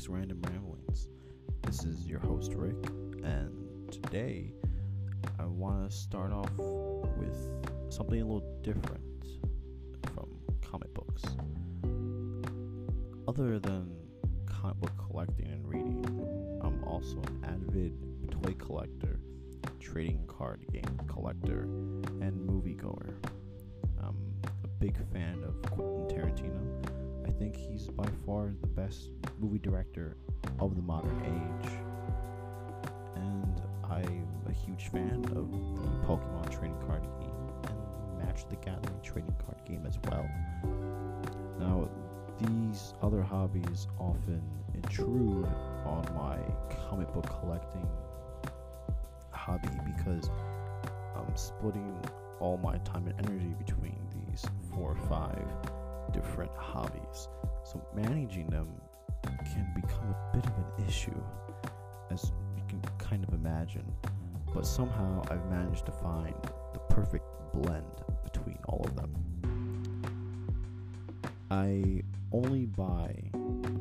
Rick's Random Ramblings. This is your host, Rick, and today I want to start off with something a little different from comic books. Other than comic book collecting and reading, I'm also an avid toy collector, trading card game collector, and moviegoer. I'm a big fan of Quentin Tarantino. I think he's by far the best movie director of the modern age. And I'm a huge fan of the Pokemon trading card game and Magic the Gathering trading card game as well. Now, these other hobbies often intrude on my comic book collecting hobby because I'm splitting all my time and energy between these four or five different hobbies. So managing them can become a bit of an issue, as you can kind of imagine. But somehow I've managed to find the perfect blend between all of them. I only buy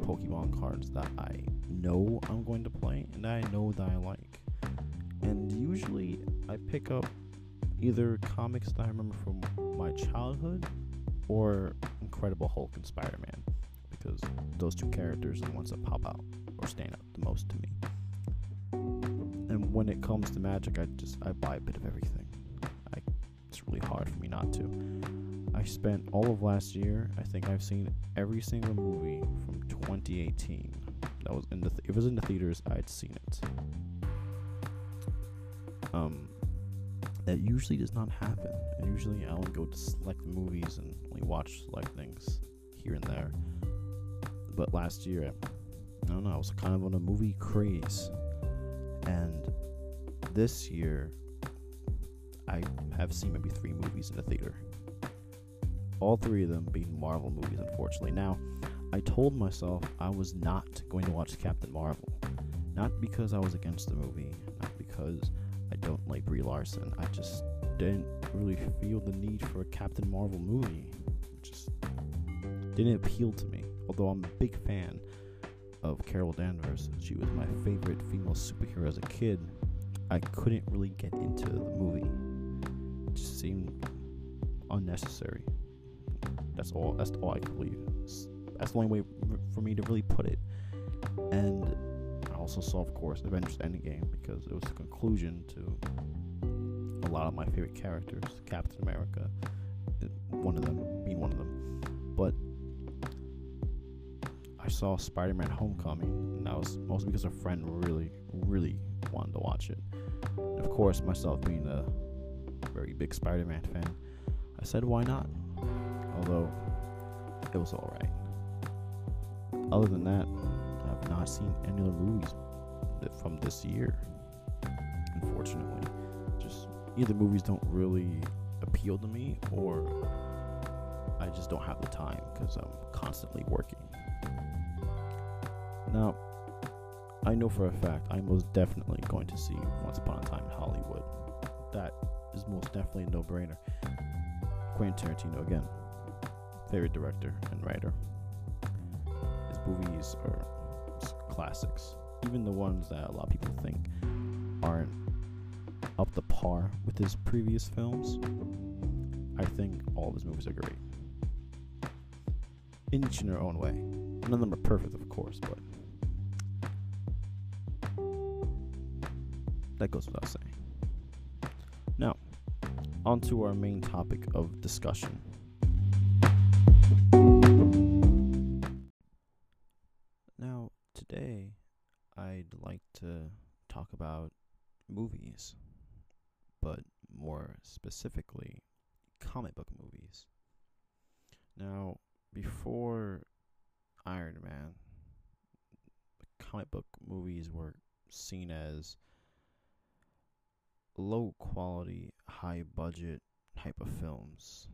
Pokemon cards that I know I'm going to play and I know that I like. And usually I pick up either comics that I remember from my childhood or Incredible Hulk and Spider Man because those two characters are the ones that pop out or stand out the most to me. And when it comes to magic, I just I buy a bit of everything. I, it's really hard for me not to. I spent all of last year. I think I've seen every single movie from 2018 that was in the. Th- if it was in the theaters, I'd seen it. Um, that usually does not happen. And usually, I only go to select the movies and only watch select things here and there. But last year, I don't know. I was kind of on a movie craze, and this year, I have seen maybe three movies in the theater all three of them being Marvel movies, unfortunately. Now, I told myself I was not going to watch Captain Marvel. Not because I was against the movie, not because I don't like Brie Larson. I just didn't really feel the need for a Captain Marvel movie. Just didn't appeal to me. Although I'm a big fan of Carol Danvers, she was my favorite female superhero as a kid. I couldn't really get into the movie. It just seemed unnecessary. That's all. That's all I can believe. That's the only way for me to really put it. And I also saw, of course, Avengers Endgame because it was the conclusion to a lot of my favorite characters. Captain America, one of them, being one of them. But I saw Spider-Man: Homecoming, and that was mostly because a friend really, really wanted to watch it. And of course, myself being a very big Spider-Man fan, I said, "Why not?" although it was alright. Other than that, I've not seen any other movies from this year. Unfortunately, just either movies don't really appeal to me, or I just don't have the time because I'm constantly working. Now, I know for a fact I'm most definitely going to see Once Upon a Time in Hollywood. That is most definitely a no-brainer. Quentin Tarantino again favorite director and writer. His movies are classics, even the ones that a lot of people think aren't up to par with his previous films. I think all of his movies are great. In each in their own way. None of them are perfect, of course, but that goes without saying. Now, on to our main topic of discussion Now, today, I'd like to talk about movies, but more specifically, comic book movies. Now, before Iron Man, comic book movies were seen as low quality, high budget type of films.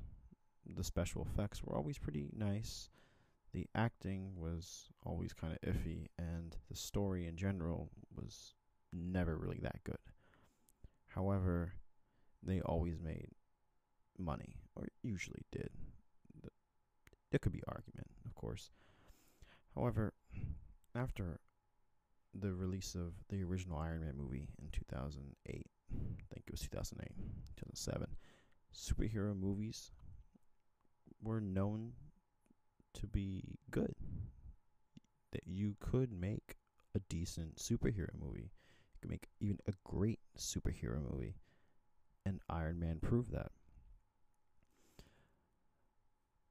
The special effects were always pretty nice the acting was always kind of iffy, and the story in general was never really that good. However, they always made money, or usually did. There could be argument, of course. However, after the release of the original Iron Man movie in 2008, I think it was 2008, 2007, superhero movies were known to be good. That you could make a decent superhero movie. You could make even a great superhero movie. And Iron Man proved that.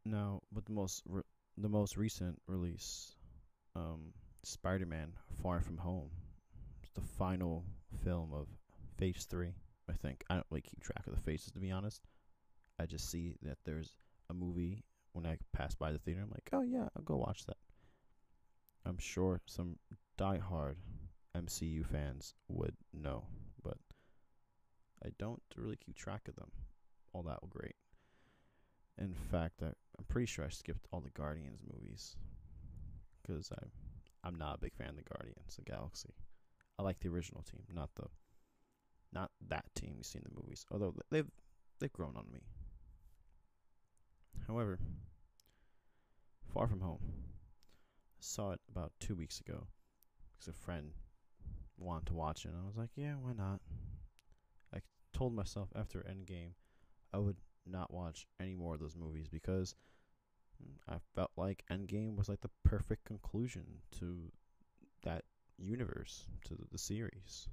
Now, with the most re- the most recent release, um, Spider-Man: Far From Home, it's the final film of Phase Three. I think I don't really keep track of the phases to be honest. I just see that there's a movie when I pass by the theater. I'm like, oh yeah, I'll go watch that. I'm sure some die-hard MCU fans would know, but I don't really keep track of them all that great. In fact, I, I'm pretty sure I skipped all the Guardians movies because I I'm not a big fan of the Guardians the Galaxy. I like the original team, not the not that team you see in the movies. Although they've they've grown on me. However, Far From Home, I saw it about two weeks ago because a friend wanted to watch it, and I was like, yeah, why not? I told myself after Endgame, I would not watch any more of those movies because I felt like Endgame was like the perfect conclusion to that universe, to the, the series.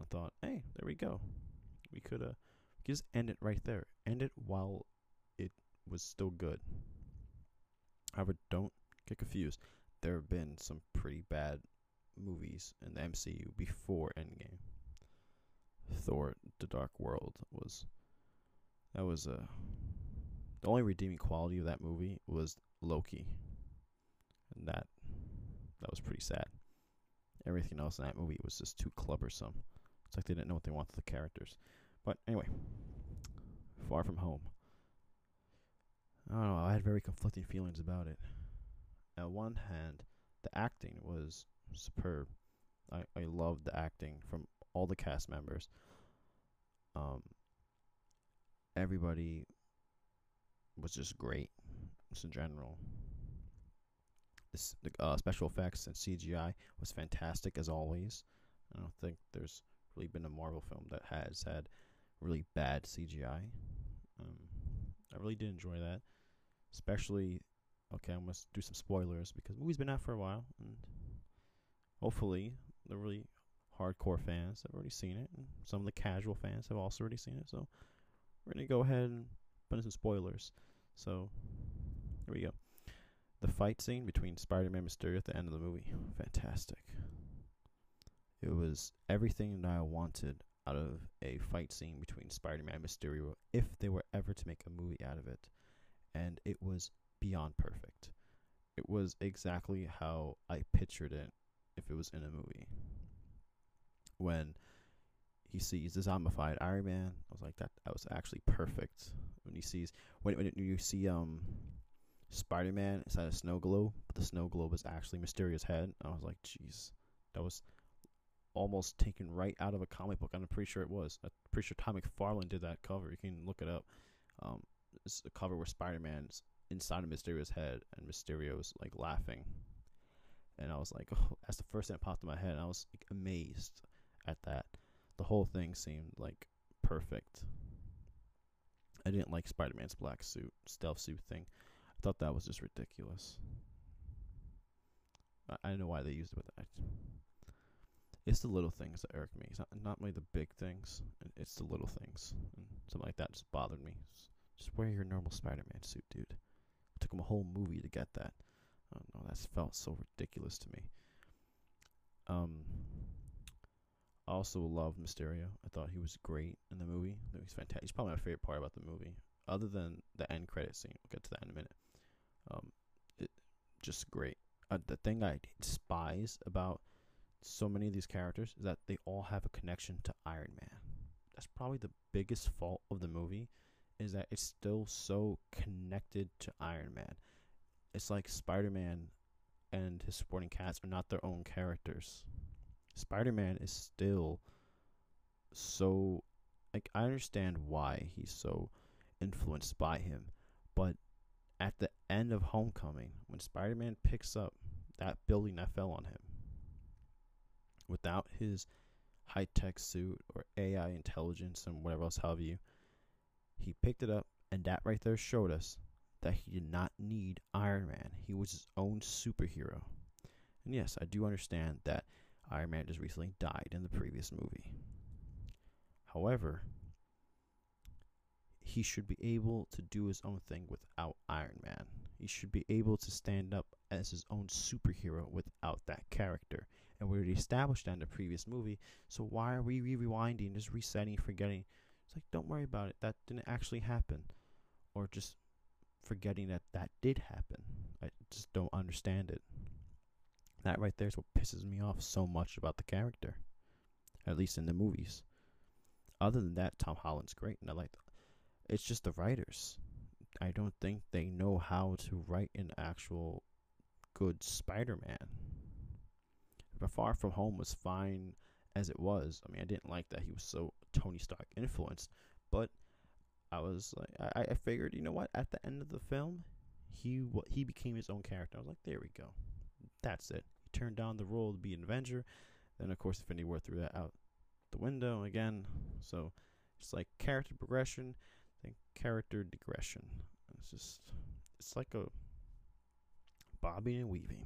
I thought, hey, there we go. We could uh just end it right there. End it while it was still good. However, don't get confused. There have been some pretty bad movies in the MCU before Endgame. Thor: The Dark World was that was a uh, the only redeeming quality of that movie was Loki, and that that was pretty sad. Everything else in that movie was just too cumbersome. It's like they didn't know what they wanted the characters. But anyway, Far From Home. I don't know. I had very conflicting feelings about it. On one hand, the acting was superb. I, I loved the acting from all the cast members. Um, everybody was just great, just in general. This, the uh, special effects and CGI was fantastic as always. I don't think there's really been a Marvel film that has had really bad CGI. Um, I really did enjoy that, especially. Okay, I'm gonna do some spoilers because the movie's been out for a while, and hopefully the really hardcore fans have already seen it, and some of the casual fans have also already seen it. So we're gonna go ahead and put in some spoilers. So here we go. The fight scene between Spider-Man and Mysterio at the end of the movie, fantastic. It was everything that I wanted out of a fight scene between Spider-Man and Mysterio if they were ever to make a movie out of it. And it was beyond perfect. It was exactly how I pictured it if it was in a movie. When he sees the zombified Iron Man, I was like, that that was actually perfect. When he sees when when you see um Spider Man inside a snow globe, but the snow globe is actually Mysterio's head, I was like, jeez, that was almost taken right out of a comic book. I'm pretty sure it was. I'm pretty sure Todd McFarlane did that cover. You can look it up. Um, it's a cover where Spider Man's inside of Mysterio's head and Mysterio's like laughing. And I was like, oh, that's the first thing that popped in my head. And I was like, amazed at that. The whole thing seemed like perfect. I didn't like Spider Man's black suit, stealth suit thing. I thought that was just ridiculous. I, I don't know why they used it, but that. it's the little things that irk me. It's not not really the big things. It's the little things, and something like that just bothered me. Just, wear your normal Spider-Man suit, dude. It took him a whole movie to get that. I don't know. That felt so ridiculous to me. Um. I also loved Mysterio. I thought he was great in the movie. He's fantastic. He's probably my favorite part about the movie, other than the end credit scene. We'll get to that in a minute. Um, it, just great. Uh, the thing I despise about so many of these characters is that they all have a connection to Iron Man. That's probably the biggest fault of the movie is that it's still so connected to Iron Man. It's like Spider-Man and his supporting cast are not their own characters. Spider-Man is still so like I understand why he's so influenced by him, but at the end of Homecoming, when Spider-Man picks up that building that fell on him. Without his high tech suit or AI intelligence and whatever else have you, he picked it up, and that right there showed us that he did not need Iron Man. He was his own superhero. And yes, I do understand that Iron Man just recently died in the previous movie. However, he should be able to do his own thing without Iron Man. He should be able to stand up as his own superhero without that character. And we already established that in the previous movie, so why are we rewinding, just resetting, forgetting? It's like, don't worry about it. That didn't actually happen. Or just forgetting that that did happen. I just don't understand it. That right there is what pisses me off so much about the character, at least in the movies. Other than that, Tom Holland's great, and I like. It's just the writers. I don't think they know how to write an actual good Spider-Man. But Far From Home was fine as it was. I mean, I didn't like that he was so Tony Stark influenced, but I was like, I, I figured, you know what? At the end of the film, he he became his own character. I was like, there we go, that's it. Turned down the role to be an Avenger. Then of course, Infinity War threw that out the window again. So it's like character progression, then character digression. It's just it's like a bobbing and weaving.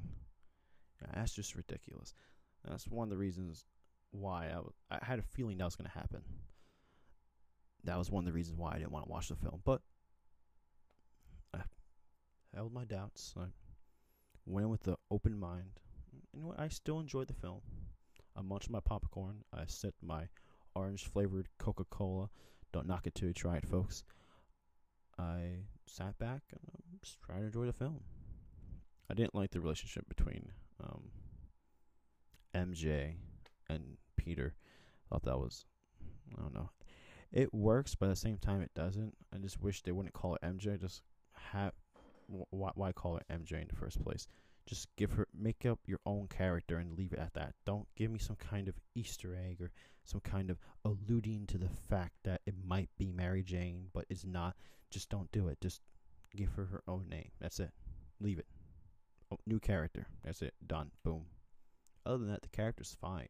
Yeah, that's just ridiculous. That's one of the reasons why I, w- I had a feeling that was going to happen. That was one of the reasons why I didn't want to watch the film. But I held my doubts. I went in with an open mind. What? I still enjoyed the film. I munched my popcorn. I sipped my orange flavored Coca Cola. Don't knock it till you try it, folks. I sat back and um, just tried to enjoy the film. I didn't like the relationship between um, MJ and Peter. I thought that was, I don't know. It works, but at the same time, it doesn't. I just wish they wouldn't call it MJ. Just have, why, why call it MJ in the first place? Just give her, make up your own character and leave it at that. Don't give me some kind of Easter egg or some kind of alluding to the fact that it might be Mary Jane, but it's not. Just don't do it. Just give her her own name. That's it. Leave it. Oh, new character. That's it. Done. Boom. Other than that, the character's fine.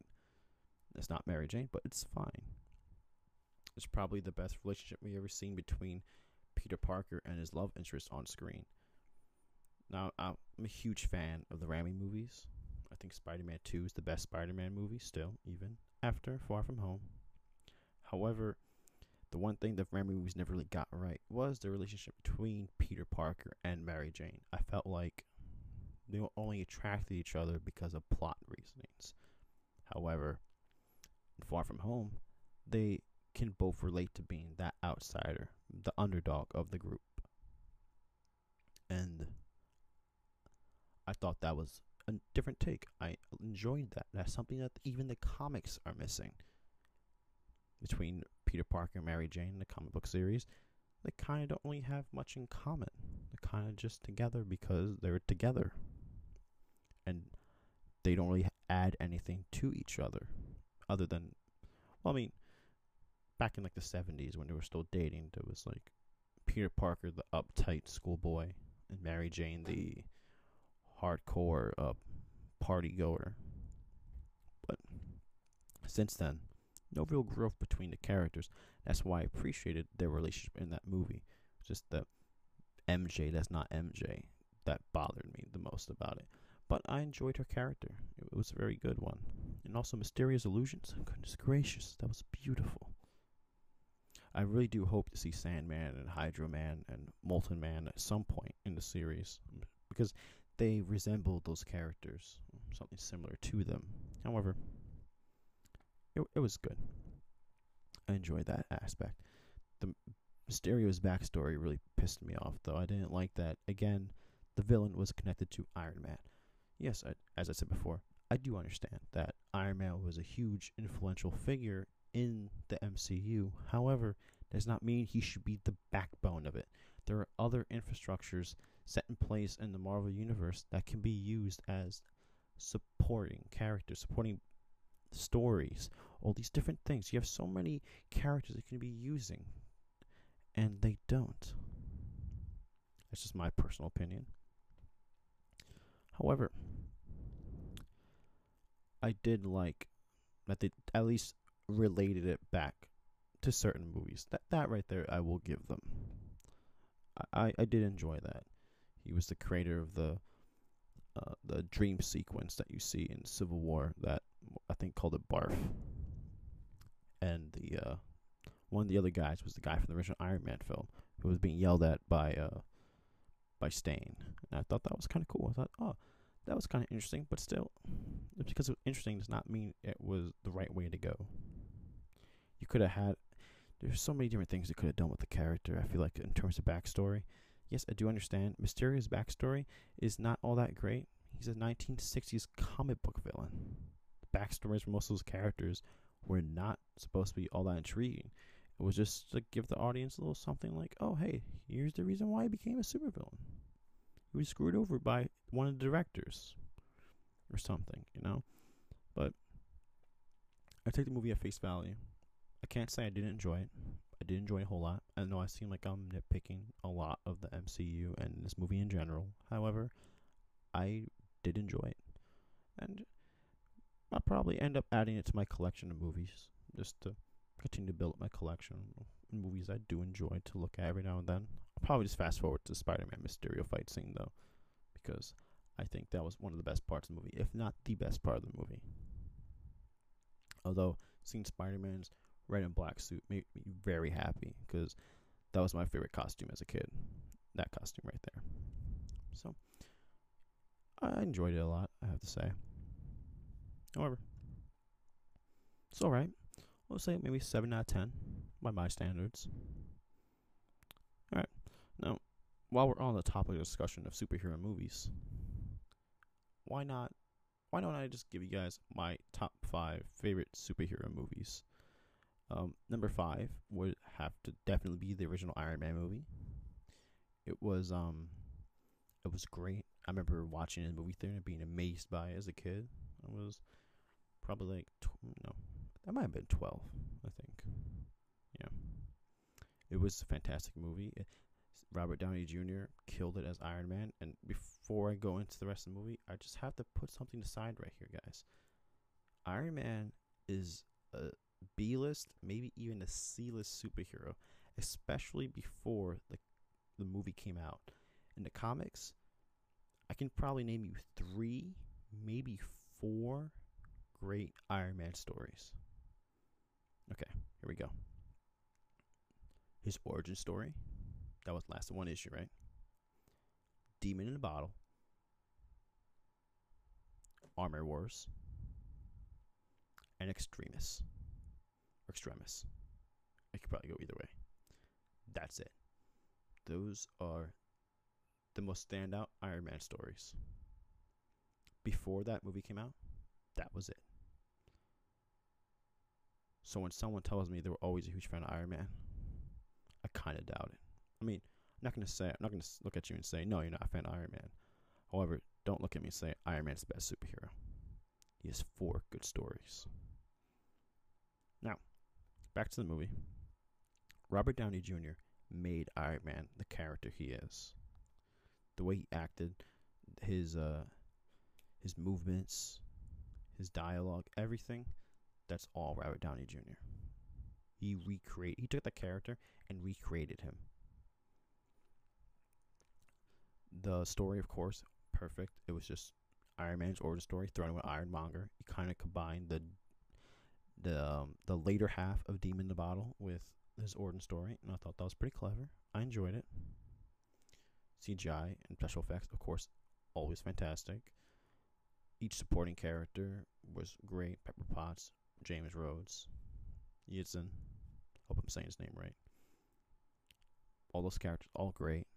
It's not Mary Jane, but it's fine. It's probably the best relationship we ever seen between Peter Parker and his love interest on screen. Now, I'm a huge fan of the Raimi movies. I think Spider Man 2 is the best Spider Man movie, still, even after Far From Home. However, the one thing the Raimi movies never really got right was the relationship between Peter Parker and Mary Jane. I felt like they only attracted each other because of plot reasonings. However, Far From Home, they can both relate to being that outsider, the underdog of the group. And I thought that was a different take. I enjoyed that. That's something that even the comics are missing. Between Peter Parker and Mary Jane in the comic book series, they kind of don't really have much in common. They're kind of just together because they're together. And they don't really add anything to each other other than, well, I mean, back in like the 70s when they were still dating, there was like Peter Parker, the uptight schoolboy, and Mary Jane, the hardcore uh, party goer. But since then, no real growth between the characters. That's why I appreciated their relationship in that movie. Just the MJ that's not MJ that bothered me the most about it. But I enjoyed her character. It was a very good one. And also Mysterio's Illusions. Goodness gracious, that was beautiful. I really do hope to see Sandman and Hydro Man and Molten Man at some point in the series because they resemble those characters, something similar to them. However, it, it was good. I enjoyed that aspect. The Mysterio's backstory really pissed me off, though. I didn't like that. Again, the villain was connected to Iron Man. Yes, I, as I said before, I do understand that Iron Man was a huge influential figure in the MCU. However, does not mean he should be the backbone of it. There are other infrastructures set in place in the Marvel Universe that can be used as supporting characters, supporting stories, all these different things. You have so many characters that can be using, and they don't. That's just my personal opinion. However, I did like that they at least related it back to certain movies. That that right there, I will give them. I I did enjoy that. He was the creator of the uh, the dream sequence that you see in Civil War that I think called it Barf. And the uh, one of the other guys was the guy from the original Iron Man film who was being yelled at by uh, by Stane. And I thought that was kind of cool. I thought, oh, that was kind of interesting, but still, because it was interesting does not mean it was the right way to go. You could have had. There's so many different things you could have done with the character. I feel like in terms of backstory, yes, I do understand. Mysterio's backstory is not all that great. He's a 1960s comic book villain. The backstories for most of those characters were not supposed to be all that intriguing. It was just to give the audience a little something like, oh, hey, here's the reason why he became a supervillain. He was screwed over by one of the directors or something, you know? But I take the movie at face value. I can't say I didn't enjoy it. Did enjoy a whole lot. I know I seem like I'm nitpicking a lot of the MCU and this movie in general. However, I did enjoy it. And I'll probably end up adding it to my collection of movies just to continue to build up my collection of movies I do enjoy to look at every now and then. I'll probably just fast forward to Spider Man Mysterio fight scene though, because I think that was one of the best parts of the movie, if not the best part of the movie. Although seeing Spider Man's red and black suit made me very happy because that was my favorite costume as a kid. That costume right there. So I enjoyed it a lot, I have to say. However, it's alright. We'll say maybe 7 out of 10 by my standards. Alright, now, while we're on the topic of discussion of superhero movies, why not? Why don't I just give you guys my top five favorite superhero movies? Um, number five would have to definitely be the original Iron Man movie. It was um, it was great. I remember watching it in the movie theater and being amazed by it as a kid. I was probably like tw- no, that might have been twelve, I think. Yeah, it was a fantastic movie. It, Robert Downey Jr. killed it as Iron Man. And before I go into the rest of the movie, I just have to put something aside right here, guys. Iron Man is a B list, maybe even a C list superhero, especially before the the movie came out. In the comics, I can probably name you three, maybe four great Iron Man stories. Okay, here we go. His origin story. That was last one issue, right? Demon in a Bottle. Armor Wars. And Extremis. Or Extremis. I could probably go either way. That's it. Those are the most standout Iron Man stories. Before that movie came out, that was it. So when someone tells me they were always a huge fan of Iron Man, I kind of doubt it. I mean, I'm not gonna say I'm not gonna look at you and say no, you're not a fan of Iron Man. However, don't look at me and say Iron Man's the best superhero. He has four good stories. Now, back to the movie. Robert Downey Jr. made Iron Man the character he is. The way he acted, his uh, his movements, his dialogue, everything. That's all Robert Downey Jr. He recreate. He took the character and recreated him. The story, of course, perfect. It was just Iron Man's origin story thrown with Ironmonger. He kind of combined the the um, the later half of Demon the Bottle with his origin story, and I thought that was pretty clever. I enjoyed it. CGI and special effects, of course, always fantastic. Each supporting character was great. Pepper Potts, James Rhodes, Yinsen. Hope I'm saying his name right. All those characters, all great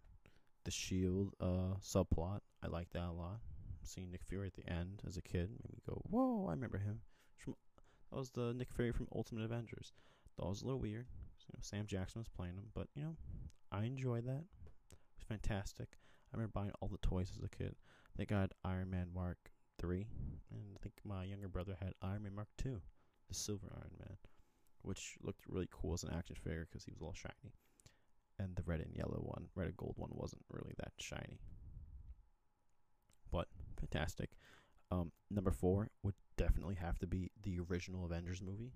the Shield uh, subplot. I like that a lot. Seeing Nick Fury at the end as a kid made me go, "Whoa!" I remember him. From that was the Nick Fury from Ultimate Avengers. That was a little weird. You know, Sam Jackson was playing him, but you know, I enjoyed that. It was fantastic. I remember buying all the toys as a kid. I had Iron Man Mark three, and I think my younger brother had Iron Man Mark two, the Silver Iron Man, which looked really cool as an action figure because he was all shiny and the red and yellow one, red and gold one, wasn't really that shiny. But fantastic. Um, number four would definitely have to be the original Avengers movie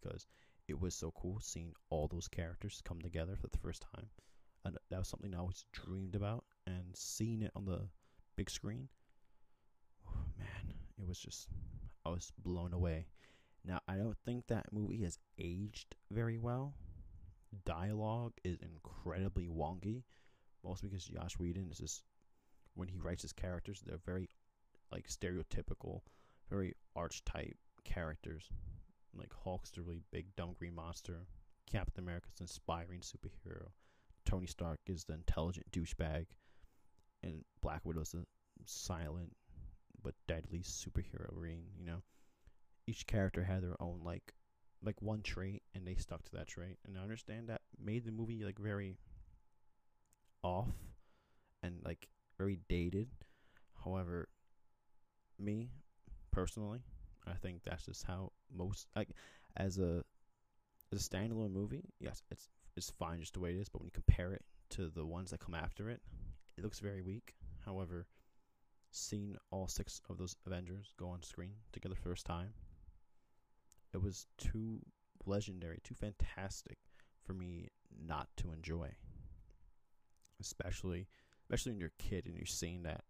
because it was so cool seeing all those characters come together for the first time. And that was something I always dreamed about and seeing it on the big screen. Oh, man, it was just I was blown away. Now, I don't think that movie has aged very well. Dialogue is incredibly wonky, mostly because Josh Whedon is just when he writes his characters, they're very like stereotypical, very archetype characters. Like Hulk's the really big dumb green monster. Captain America's inspiring superhero. Tony Stark is the intelligent douchebag, and Black Widow's the silent but deadly superhero. You know, each character had their own like like one trait and they stuck to that trait and i understand that made the movie like very off and like very dated however me personally i think that's just how most like as a as a standalone movie yes it's it's fine just the way it is but when you compare it to the ones that come after it it looks very weak however seeing all six of those avengers go on screen together for the first time it was too legendary, too fantastic for me not to enjoy. Especially especially when you're a kid and you're seeing that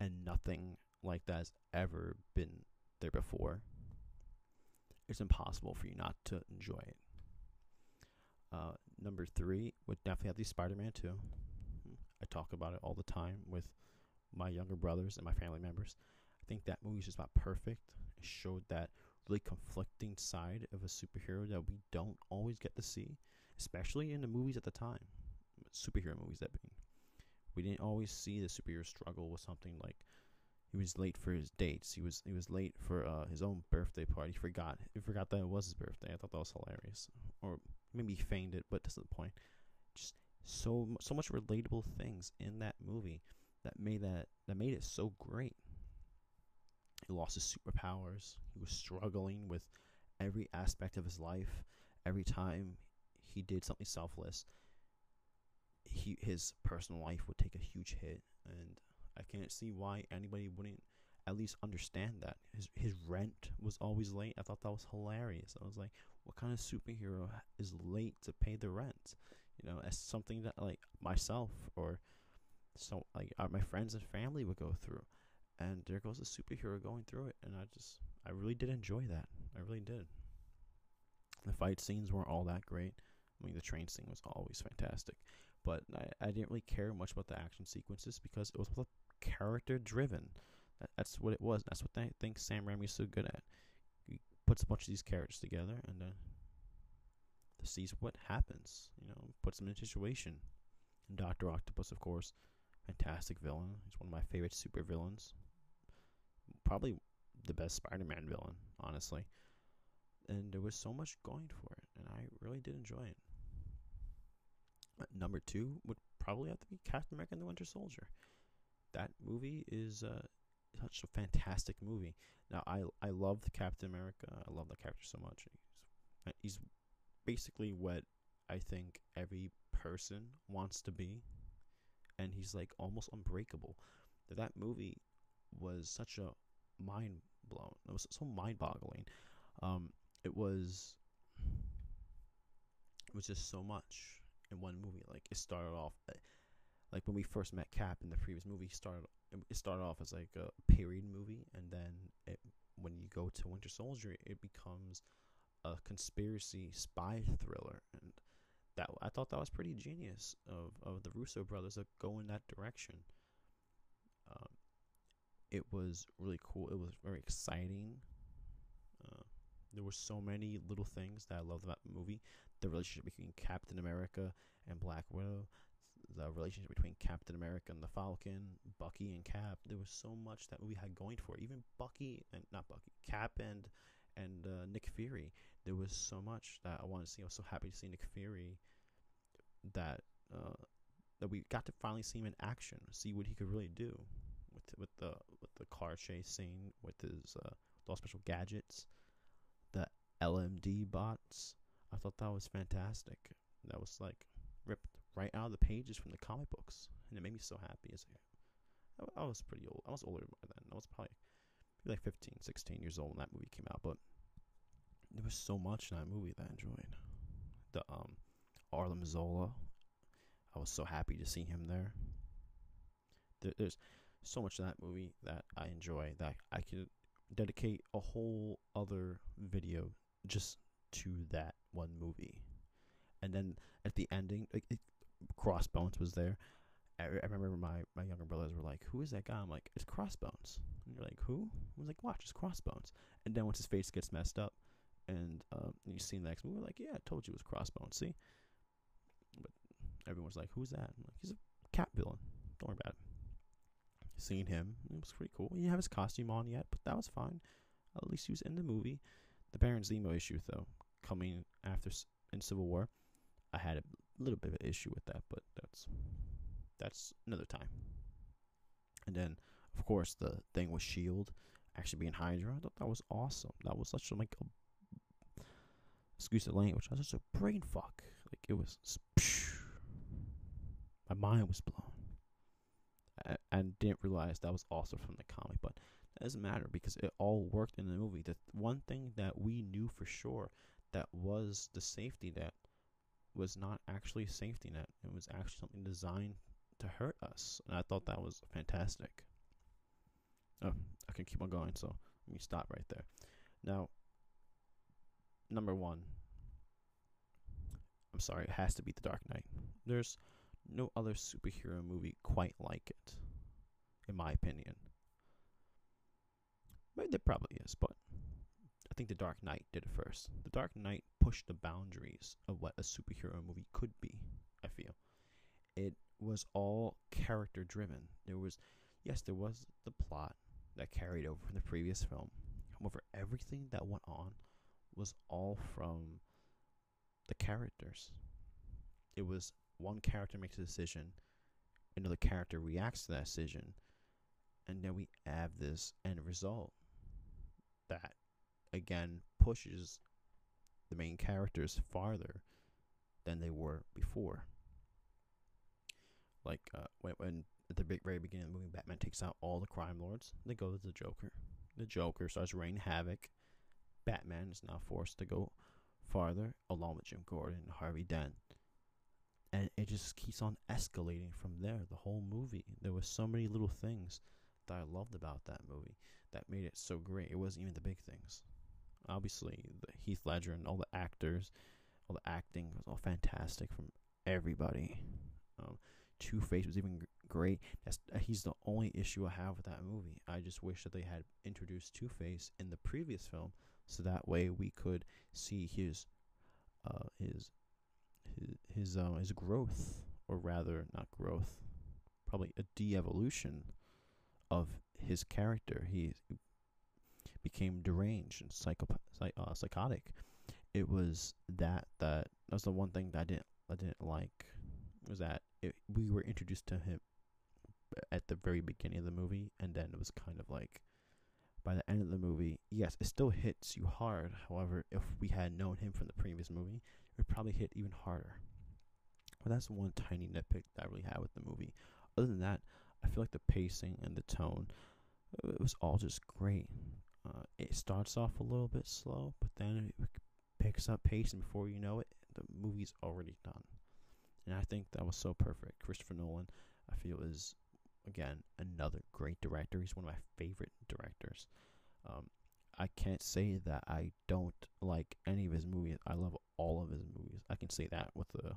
and nothing like that has ever been there before. It's impossible for you not to enjoy it. Uh, number three would definitely have the Spider-Man 2. I talk about it all the time with my younger brothers and my family members. I think that movie is just about perfect. It showed that really conflicting side of a superhero that we don't always get to see, especially in the movies at the time, superhero movies that being. We didn't always see the superhero struggle with something like he was late for his dates. He was he was late for uh, his own birthday party. He forgot he forgot that it was his birthday. I thought that was hilarious, or maybe he feigned it, but that's the point. Just so so much relatable things in that movie that made that that made it so great. He lost his superpowers. He was struggling with every aspect of his life. Every time he did something selfless, he his personal life would take a huge hit, and I can't see why anybody wouldn't at least understand that. His his rent was always late. I thought that was hilarious. I was like, what kind of superhero is late to pay the rent? You know, as something that like myself or so like uh, my friends and family would go through and there goes a superhero going through it and i just i really did enjoy that i really did the fight scenes weren't all that great i mean the train scene was always fantastic but i, I didn't really care much about the action sequences because it was character driven that, that's what it was that's what i think sam Raimi's so good at he puts a bunch of these characters together and then uh, sees what happens you know puts them in a situation and dr octopus of course fantastic villain he's one of my favorite super villains probably the best Spider-Man villain, honestly. And there was so much going for it, and I really did enjoy it. Number two would probably have to be Captain America and the Winter Soldier. That movie is uh, such a fantastic movie. Now, I I love the Captain America. I love the character so much. He's, uh, he's basically what I think every person wants to be, and he's like almost unbreakable. That movie was such a mind blown. It was so mind boggling. Um, it was it was just so much in one movie. Like it started off eh, like when we first met Cap in the previous movie. Started it started off as like a period movie, and then it, when you go to Winter Soldier, it becomes a conspiracy spy thriller, and that I thought that was pretty genius of of the Russo brothers to go in that direction. Um, it was really cool. It was very exciting. Uh, there were so many little things that I loved about the movie. The relationship between Captain America and Black Widow, the relationship between Captain America and the Falcon, Bucky and Cap. There was so much that movie had going for it. Even Bucky and not Bucky, Cap and and uh, Nick Fury. There was so much that I wanted to see. I was so happy to see Nick Fury. That uh, that we got to finally see him in action, see what he could really do with with the with the car chase scene with his uh, with all special gadgets, the LMD bots. I thought that was fantastic. That was like right out of the pages from the comic books, and it made me so happy. As I, I was pretty old. I was older by then. I was probably like 15, 16 years old when that movie came out, but there was so much in that movie that I enjoyed. The um, Arnim Zola, I was so happy to see him there. there. There's so much in that movie that I enjoy that I could dedicate a whole other video just to that one movie. And then at the ending, like, it, Crossbones was there. I, I remember my, my younger brothers were like, "Who is that guy?" I'm like, "It's Crossbones." And you're like, "Who?" I was like, "Watch, it's Crossbones." And then once his face gets messed up, and um, you see the next movie, like, "Yeah, I told you it was Crossbones." See, but everyone's like, "Who's that?" I'm like, "He's a Cap villain. Don't worry about it." Seeing him, it was pretty cool. He didn't have his costume on yet, but that was fine. At least he was in the movie. The Baron Zemo issue, though, coming after in Civil War, I had a little bit of an issue with that, but that's that's another time. And then, of course, the thing with Shield actually being Hydra. I thought that was awesome. That was such a like a, excuse the language. That was such a brain fuck. Like it was. My mind was blown. I, I didn't realize that was also from the comic, but it doesn't matter because it all worked in the movie. The one thing that we knew for sure that was the safety net was not actually a safety net. It was actually something designed to hurt us. And I thought that was fantastic. Oh, I can keep on going, so let me stop right there. Now, number one, I'm sorry, it has to be The Dark Knight. There's no other superhero movie quite like it, in my opinion. Maybe there probably is, but I think The Dark Knight did it first. The Dark Knight pushed the boundaries of what a superhero movie could be, I feel. It was all character driven. There was, yes, there was the plot that carried over from the previous film. However, everything that went on was all from the characters. It was one character makes a decision, another character reacts to that decision, and then we have this end result that again pushes the main characters farther than they were before. Like uh, when, when at the very beginning of the movie, Batman takes out all the crime lords. They go to the Joker. The Joker starts raining havoc. Batman is now forced to go farther, along with Jim Gordon and Harvey Dent. And it just keeps on escalating from there. The whole movie. There was so many little things that I loved about that movie that made it so great. It wasn't even the big things. Obviously, the Heath Ledger and all the actors, all the acting was all fantastic from everybody. Um, Two Face was even great. That's uh, he's the only issue I have with that movie. I just wish that they had introduced Two Face in the previous film, so that way we could see his, uh, his, his his uh, his growth, or rather not growth, probably a de-evolution of his character. He became deranged and psychopath, uh, psychotic. It was that that was the one thing that I didn't I didn't like was that it, we were introduced to him at the very beginning of the movie, and then it was kind of like by the end of the movie, yes, it still hits you hard. However, if we had known him from the previous movie, it would probably hit even harder. But that's one tiny nitpick that I really had with the movie. Other than that, I feel like the pacing and the tone, it was all just great. Uh, it starts off a little bit slow, but then it picks up pace, and before you know it, the movie's already done. And I think that was so perfect. Christopher Nolan, I feel, is again another great director. He's one of my favorite directors. Um, I can't say that I don't like any of his movies. I love all of his movies. I can say that with the.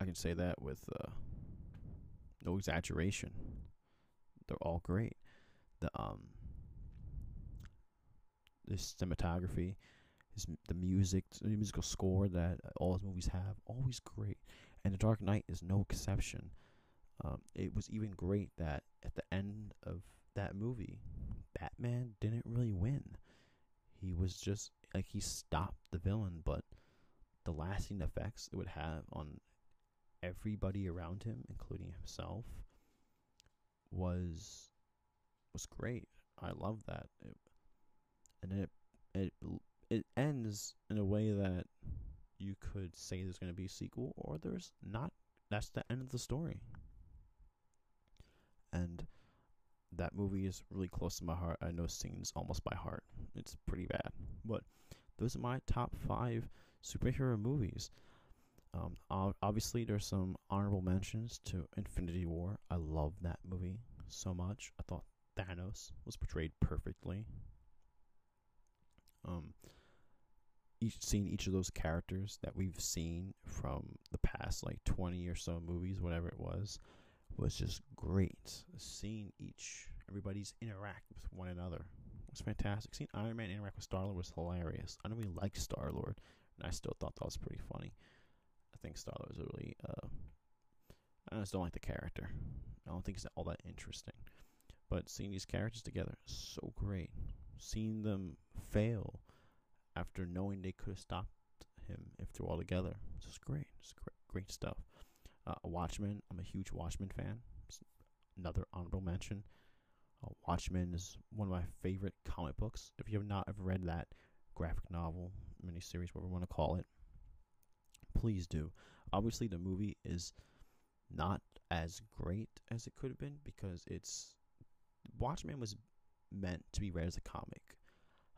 I can say that with uh, no exaggeration. They're all great. The um, the cinematography, his the music, the musical score that all his movies have, always great. And The Dark Knight is no exception. Um, it was even great that at the end of that movie, Batman didn't really win. He was just like he stopped the villain, but the lasting effects it would have on everybody around him, including himself, was was great. I love that. It, and it it it ends in a way that you could say there's going to be a sequel or there's not. That's the end of the story. And that movie is really close to my heart. I know scenes almost by heart. It's pretty bad, but those are my top five superhero movies. Um, obviously, there's some honorable mentions to Infinity War. I love that movie so much. I thought Thanos was portrayed perfectly. Um, each seeing each of those characters that we've seen from the past like 20 or so movies, whatever it was, was just great. Seeing each everybody's interact with one another was fantastic. Seeing Iron Man interact with Star Lord was hilarious. I know we like Star Lord, and I still thought that was pretty funny. I think Star Lord is really. Uh, I just don't like the character. I don't think it's all that interesting. But seeing these characters together so great. Seeing them fail after knowing they could have stopped him if they're all together, it's just great. It's great, great stuff. Uh, Watchmen. I'm a huge Watchmen fan. It's another honorable mention. Uh, Watchmen is one of my favorite comic books. If you have not ever read that graphic novel, miniseries, whatever you want to call it, please do. Obviously, the movie is not as great as it could have been because it's Watchmen was meant to be read as a comic.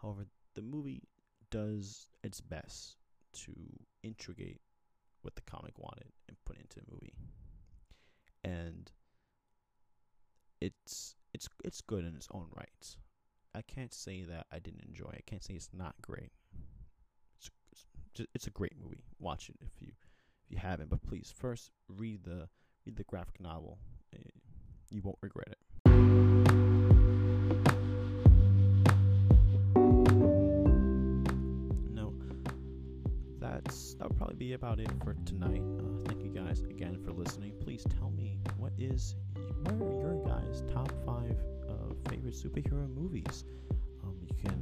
However, the movie does its best to integrate what the comic wanted and put into a movie. And it's it's it's good in its own right. I can't say that I didn't enjoy it. I can't say it's not great. It's it's, it's a great movie. Watch it if you if you haven't, but please first read the read the graphic novel. You won't regret it. No, that's that would probably be about it for tonight. Uh, thank you guys again for listening. Please tell me what is what are your guys' top five uh, favorite superhero movies? Um, you can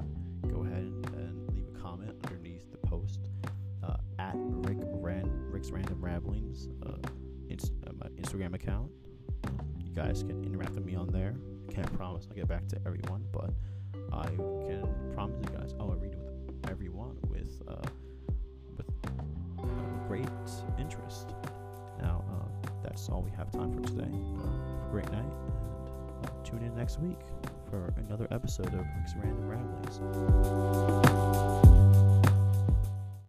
go ahead and leave a comment underneath the Ran Random Ramblings uh, inst- uh, my Instagram account. You guys can interact with me on there. I can't promise I'll get back to everyone, but I can promise you guys I'll read with everyone with uh, with uh, great interest. Now that's all we have time for today. Uh, a great night, and uh, tune in next week for another episode of Rick's Random Ramblings.